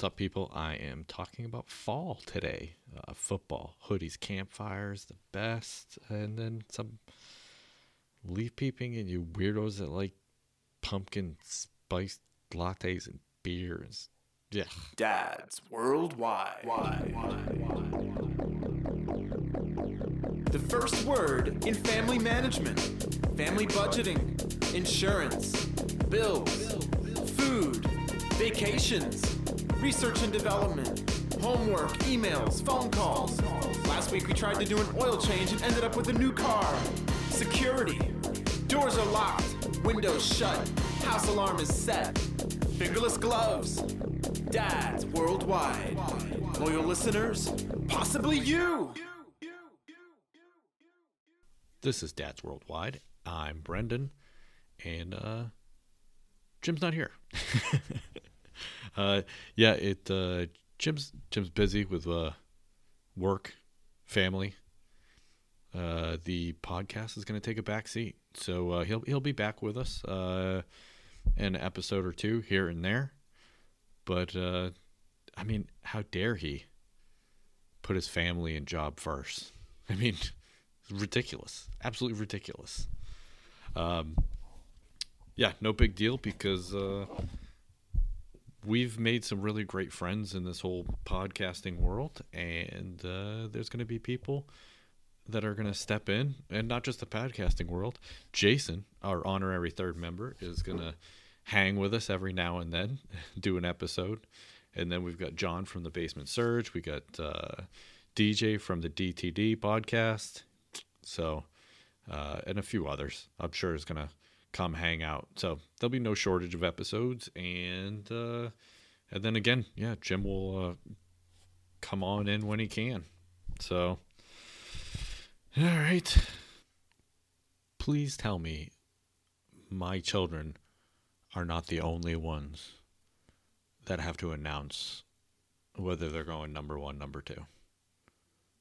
What's up, people? I am talking about fall today. Uh, football, hoodies, campfires, the best, and then some leaf peeping and you weirdos that like pumpkin spiced lattes and beers. Yeah. Dads Worldwide. The first word in family management, family budgeting, insurance, bills, food, vacations, research and development, homework, emails, phone calls. Last week we tried to do an oil change and ended up with a new car. Security. Doors are locked, windows shut, house alarm is set. Fingerless gloves. Dads worldwide. Loyal listeners, possibly you. This is Dad's Worldwide. I'm Brendan, and uh, Jim's not here. uh, yeah, it uh, Jim's Jim's busy with uh, work, family. Uh, the podcast is going to take a back seat, so uh, he'll he'll be back with us uh, in an episode or two here and there. But uh, I mean, how dare he put his family and job first? I mean, ridiculous, absolutely ridiculous. Um, yeah, no big deal because uh, we've made some really great friends in this whole podcasting world, and uh, there's going to be people that are going to step in, and not just the podcasting world. Jason, our honorary third member, is going to hang with us every now and then, do an episode, and then we've got John from the Basement Surge. We got uh, DJ from the DTD podcast. So, uh, and a few others. I'm sure is going to come hang out. So there'll be no shortage of episodes, and uh, and then again, yeah, Jim will uh, come on in when he can. So, all right. Please tell me my children are not the only ones that have to announce whether they're going number one, number two.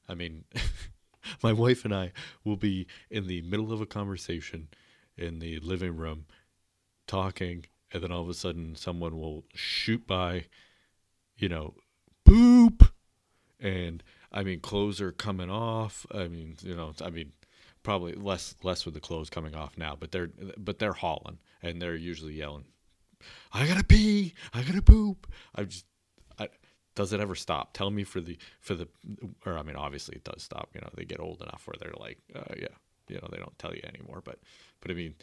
I mean, my wife and I will be in the middle of a conversation in the living room talking, and then all of a sudden someone will shoot by, you know, boop. And I mean, clothes are coming off. I mean, you know, I mean, probably less less with the clothes coming off now, but they're but they're hauling and they're usually yelling, "I gotta pee! I gotta poop!" I just, I, does it ever stop? Tell me for the for the, or I mean, obviously it does stop. You know, they get old enough where they're like, uh, yeah, you know, they don't tell you anymore. But but I mean,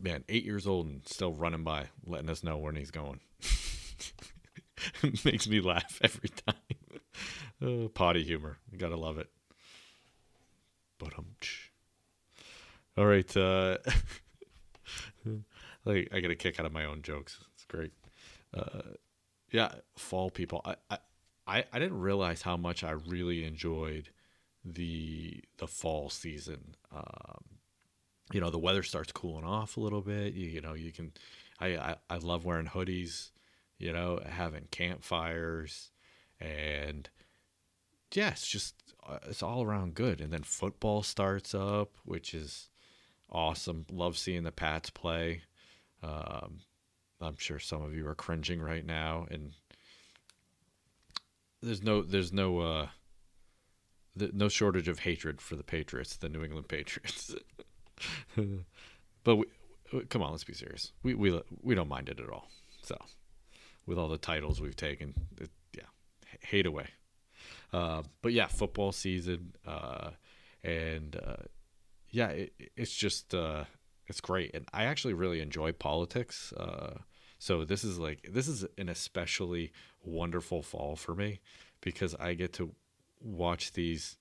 man, eight years old and still running by, letting us know when he's going. Makes me laugh every time. Oh, potty humor, you gotta love it. But um, all right. Uh, I get a kick out of my own jokes. It's great. Uh, yeah, fall people. I, I I didn't realize how much I really enjoyed the the fall season. Um, you know, the weather starts cooling off a little bit. You, you know, you can. I, I I love wearing hoodies. You know, having campfires, and yeah, it's just uh, it's all around good. And then football starts up, which is awesome. Love seeing the Pats play. Um, I'm sure some of you are cringing right now, and there's no there's no uh, the, no shortage of hatred for the Patriots, the New England Patriots. but we, come on, let's be serious. We we we don't mind it at all. So, with all the titles we've taken, it, yeah, hate away. Uh, but yeah, football season, uh, and uh, yeah, it, it's just uh, it's great, and I actually really enjoy politics. Uh, so this is like this is an especially wonderful fall for me because I get to watch these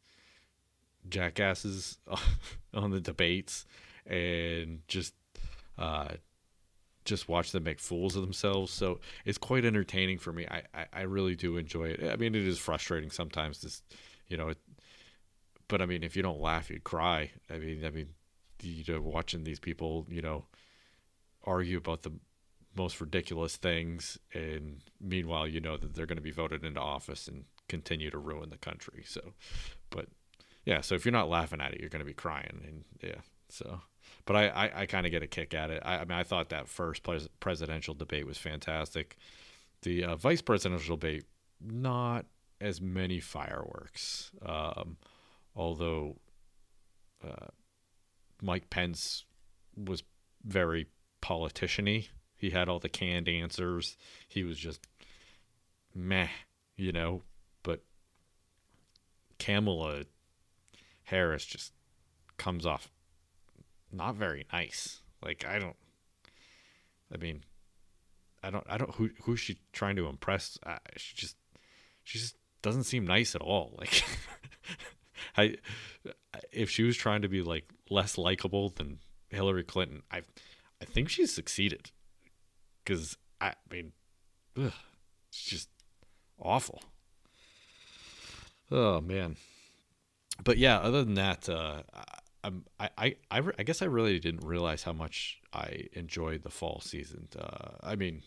jackasses on the debates and just uh, just watch them make fools of themselves. So it's quite entertaining for me. I, I, I really do enjoy it. I mean, it is frustrating sometimes. This, you know, it, but I mean, if you don't laugh, you'd cry. I mean, I mean, you know, watching these people, you know, argue about the most ridiculous things, and meanwhile, you know that they're going to be voted into office and continue to ruin the country. So, but yeah, so if you're not laughing at it, you're going to be crying, and yeah, so. But I, I, I kind of get a kick at it. I, I mean, I thought that first pres- presidential debate was fantastic. the uh, vice presidential debate, not as many fireworks. Um, although uh, Mike Pence was very politician-y. He had all the canned answers. He was just meh, you know. Kamala Harris just comes off not very nice. Like I don't. I mean, I don't. I don't. Who who's she trying to impress? Uh, she just. She just doesn't seem nice at all. Like, I. If she was trying to be like less likable than Hillary Clinton, I. I think she's succeeded. Because I mean, ugh, it's just awful. Oh man. But yeah, other than that, uh, I'm, I, I, I, I guess I really didn't realize how much I enjoyed the fall season. Uh, I mean,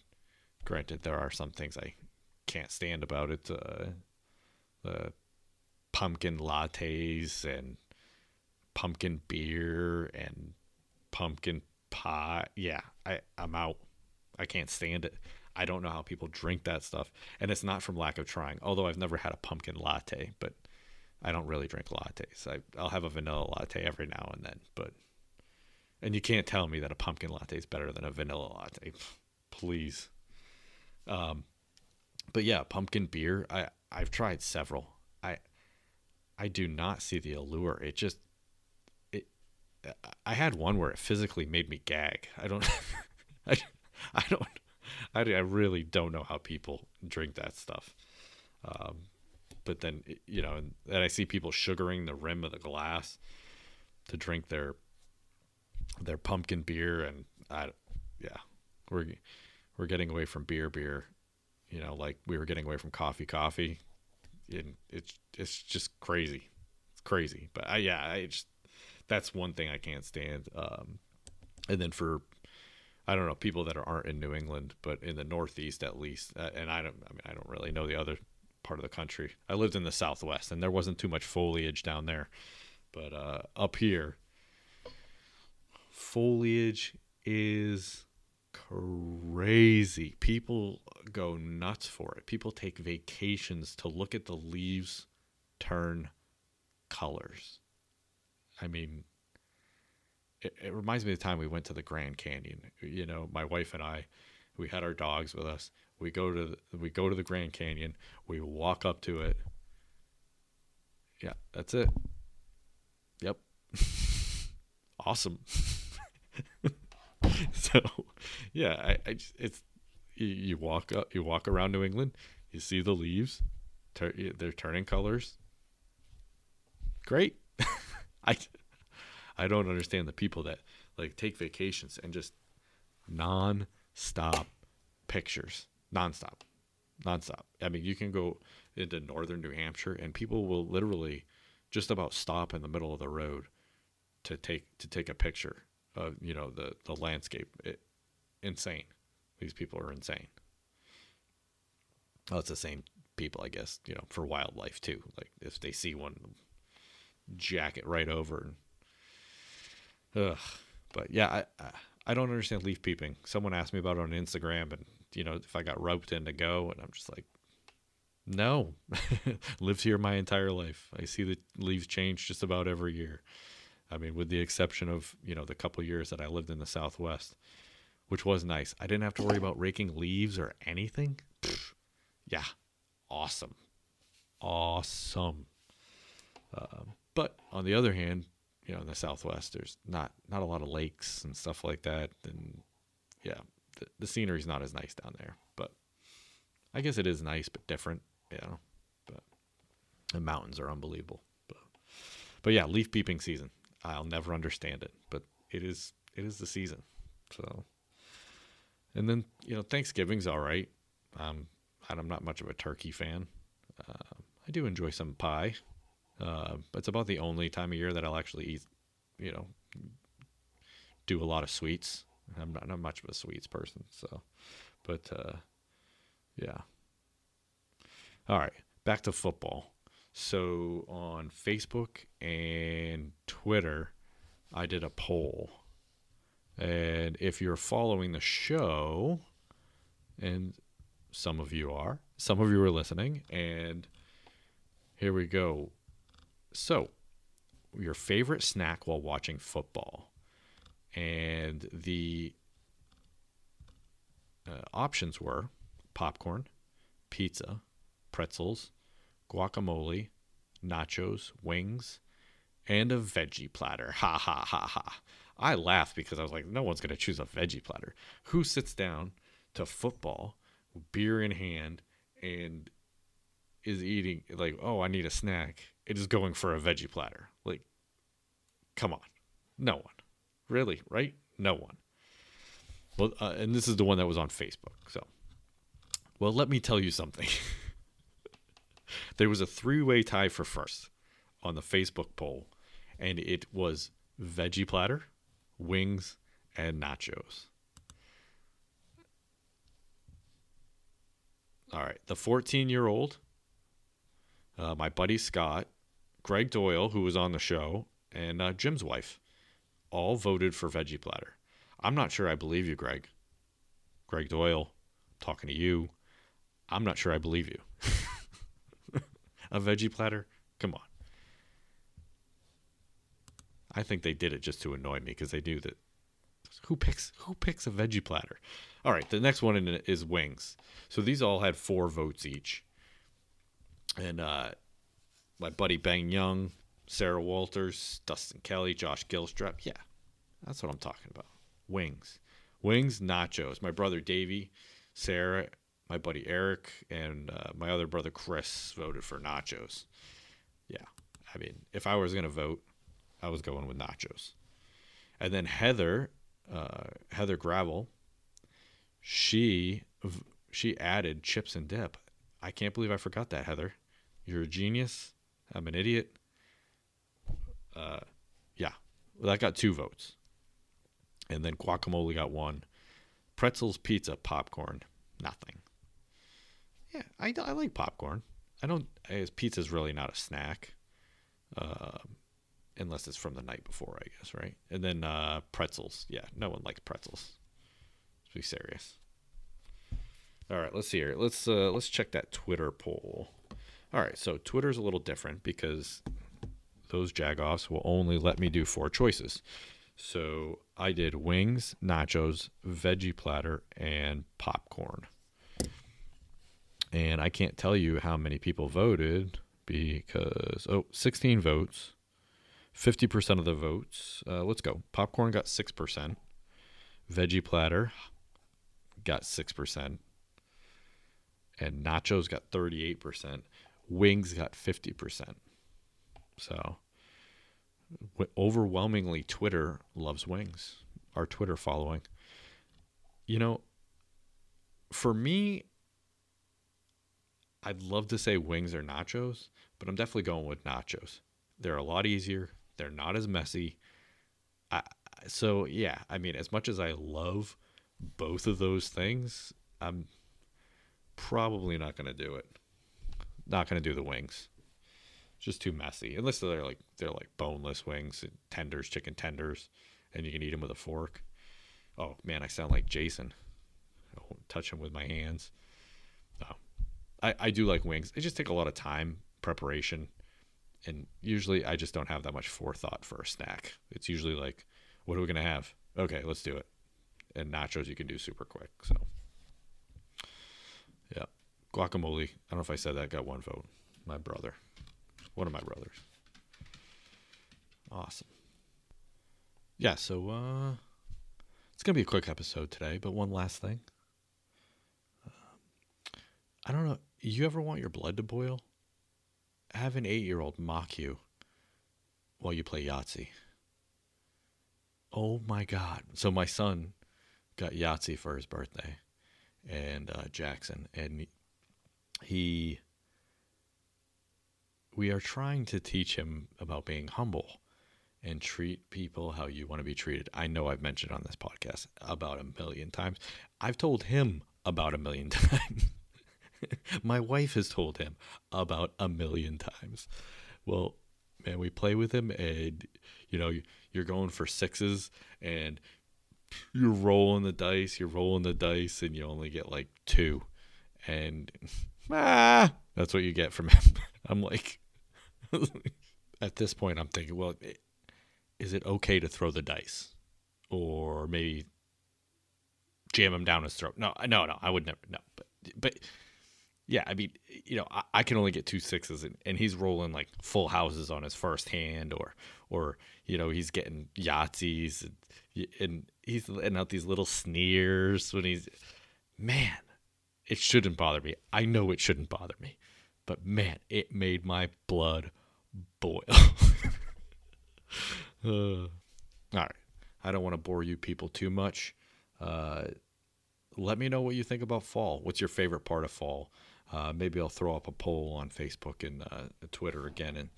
granted, there are some things I can't stand about it. Uh, the pumpkin lattes and pumpkin beer and pumpkin pie. Yeah, I, I'm out. I can't stand it. I don't know how people drink that stuff. And it's not from lack of trying, although I've never had a pumpkin latte, but I don't really drink lattes. I, I'll have a vanilla latte every now and then, but and you can't tell me that a pumpkin latte is better than a vanilla latte. Please. Um, but yeah, pumpkin beer. I I've tried several. I I do not see the allure. It just it. I had one where it physically made me gag. I don't. I I don't. I, I really don't know how people drink that stuff. Um, but then you know, and, and I see people sugaring the rim of the glass to drink their their pumpkin beer, and I, yeah, we're we're getting away from beer, beer, you know, like we were getting away from coffee, coffee, and it's it's just crazy, it's crazy. But I, yeah, I just that's one thing I can't stand. Um, and then for I don't know people that aren't in New England, but in the Northeast at least, uh, and I don't. I mean, I don't really know the other part of the country. I lived in the Southwest, and there wasn't too much foliage down there, but uh, up here, foliage is crazy. People go nuts for it. People take vacations to look at the leaves turn colors. I mean, it, it reminds me of the time we went to the Grand Canyon. You know, my wife and I, we had our dogs with us. We go to the, we go to the Grand Canyon. We walk up to it. Yeah, that's it. Yep. awesome. so, yeah, I, I just, it's you, you walk up, you walk around New England, you see the leaves, they're turning colors. Great. I I don't understand the people that like take vacations and just non-stop pictures, non-stop, non-stop. I mean, you can go into northern New Hampshire and people will literally just about stop in the middle of the road to take to take a picture of you know the the landscape. It, insane. These people are insane. Well, it's the same people, I guess. You know, for wildlife too. Like if they see one, jack it right over and Ugh. But yeah, I I don't understand leaf peeping. Someone asked me about it on Instagram, and you know if I got roped in to go, and I'm just like, no, lived here my entire life. I see the leaves change just about every year. I mean, with the exception of you know the couple years that I lived in the Southwest, which was nice. I didn't have to worry about raking leaves or anything. Pfft. yeah, awesome, awesome. Um, but on the other hand, you know in the southwest there's not not a lot of lakes and stuff like that. And yeah the, the scenery's not as nice down there but i guess it is nice but different you know but the mountains are unbelievable. But but yeah leaf peeping season. I'll never understand it but it is it is the season. So and then you know thanksgiving's all right. Um i'm not much of a turkey fan. Uh, i do enjoy some pie uh, it's about the only time of year that I'll actually eat, you know, do a lot of sweets. I'm not, not much of a sweets person, so, but uh, yeah. All right, back to football. So on Facebook and Twitter, I did a poll. And if you're following the show, and some of you are, some of you are listening, and here we go. So, your favorite snack while watching football, and the uh, options were popcorn, pizza, pretzels, guacamole, nachos, wings, and a veggie platter. Ha ha ha ha. I laughed because I was like, no one's going to choose a veggie platter. Who sits down to football, beer in hand, and is eating, like, oh, I need a snack? It is going for a veggie platter. Like, come on. No one. Really, right? No one. Well, uh, and this is the one that was on Facebook. So, well, let me tell you something. there was a three way tie for first on the Facebook poll, and it was veggie platter, wings, and nachos. All right, the 14 year old, uh, my buddy Scott, Greg Doyle, who was on the show, and uh, Jim's wife, all voted for veggie platter. I'm not sure I believe you, Greg. Greg Doyle, talking to you. I'm not sure I believe you. a veggie platter? Come on. I think they did it just to annoy me because they knew that who picks who picks a veggie platter. All right, the next one is wings. So these all had four votes each, and uh, my buddy Bang Young, Sarah Walters, Dustin Kelly, Josh Gilstrap. Yeah, that's what I'm talking about. Wings, wings, nachos. My brother Davey, Sarah, my buddy Eric, and uh, my other brother Chris voted for nachos. Yeah, I mean, if I was gonna vote, I was going with nachos. And then Heather, uh, Heather Gravel, she she added chips and dip. I can't believe I forgot that, Heather. You're a genius. I'm an idiot. Uh, yeah, well, that got two votes. And then guacamole got one. Pretzels, pizza, popcorn, nothing. Yeah, I, I like popcorn. I don't. Pizza's really not a snack. Uh, unless it's from the night before, I guess, right? And then uh, pretzels. Yeah, no one likes pretzels. Let's be serious. All right, let's see here. Let's uh, let's check that Twitter poll. All right, so Twitter's a little different because those jagoffs will only let me do four choices. So I did wings, nachos, veggie platter, and popcorn. And I can't tell you how many people voted because oh, 16 votes 50% of the votes. Uh, let's go. Popcorn got 6%. Veggie platter got 6%. And nachos got 38%. Wings got 50%. So overwhelmingly, Twitter loves wings. Our Twitter following. You know, for me, I'd love to say wings or nachos, but I'm definitely going with nachos. They're a lot easier. They're not as messy. I, so yeah, I mean, as much as I love both of those things, I'm probably not going to do it. Not to do the wings. It's just too messy. Unless they're like they're like boneless wings, tenders, chicken tenders, and you can eat them with a fork. Oh man, I sound like Jason. I won't touch them with my hands. No, I I do like wings. They just take a lot of time, preparation, and usually I just don't have that much forethought for a snack. It's usually like, what are we gonna have? Okay, let's do it. And nachos you can do super quick. So, guacamole. I don't know if I said that. Got one vote. My brother, one of my brothers. Awesome. Yeah. So uh, it's gonna be a quick episode today, but one last thing. Um, I don't know. You ever want your blood to boil? have an eight year old mock you while you play Yahtzee. Oh my God. So my son got Yahtzee for his birthday and uh, Jackson. And he, we are trying to teach him about being humble and treat people how you want to be treated. I know I've mentioned on this podcast about a million times. I've told him about a million times. My wife has told him about a million times. Well, man, we play with him, and you know, you're going for sixes, and you're rolling the dice, you're rolling the dice, and you only get like two. and ah, that's what you get from him. I'm like, at this point, I'm thinking, well, is it okay to throw the dice, or maybe jam him down his throat? No, no, no, I would never. No, but but yeah, I mean, you know, I, I, can only get two sixes, and, and he's rolling like full houses on his first hand, or or you know, he's getting Yahtzees, and, and he's letting out these little sneers when he's, man, it shouldn't bother me. I know it shouldn't bother me, but man, it made my blood boil. uh, all right, I don't want to bore you people too much. Uh, let me know what you think about fall. What's your favorite part of fall? Uh, maybe I'll throw up a poll on Facebook and uh, Twitter again, and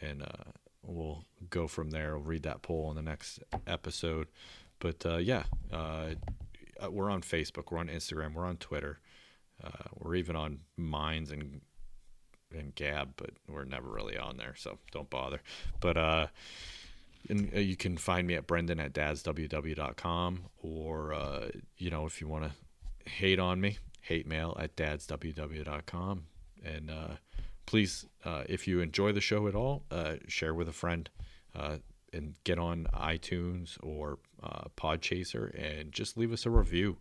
and uh, we'll go from there. I'll read that poll in the next episode. But uh, yeah, we're on Facebook, we're on Instagram, we're on Twitter, uh, we're even on Minds and and Gab, but we're never really on there, so don't bother. But uh, and you can find me at Brendan at dadsww.com, or uh, you know if you want to hate on me, hate mail at dadsww.com. And uh, please, uh, if you enjoy the show at all, uh, share with a friend uh, and get on iTunes or uh, Podchaser and just leave us a review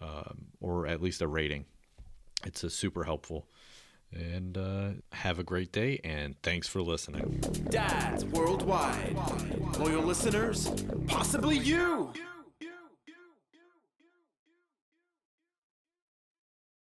um, or at least a rating. It's super helpful. And uh, have a great day, and thanks for listening. Dads worldwide, loyal listeners, possibly you.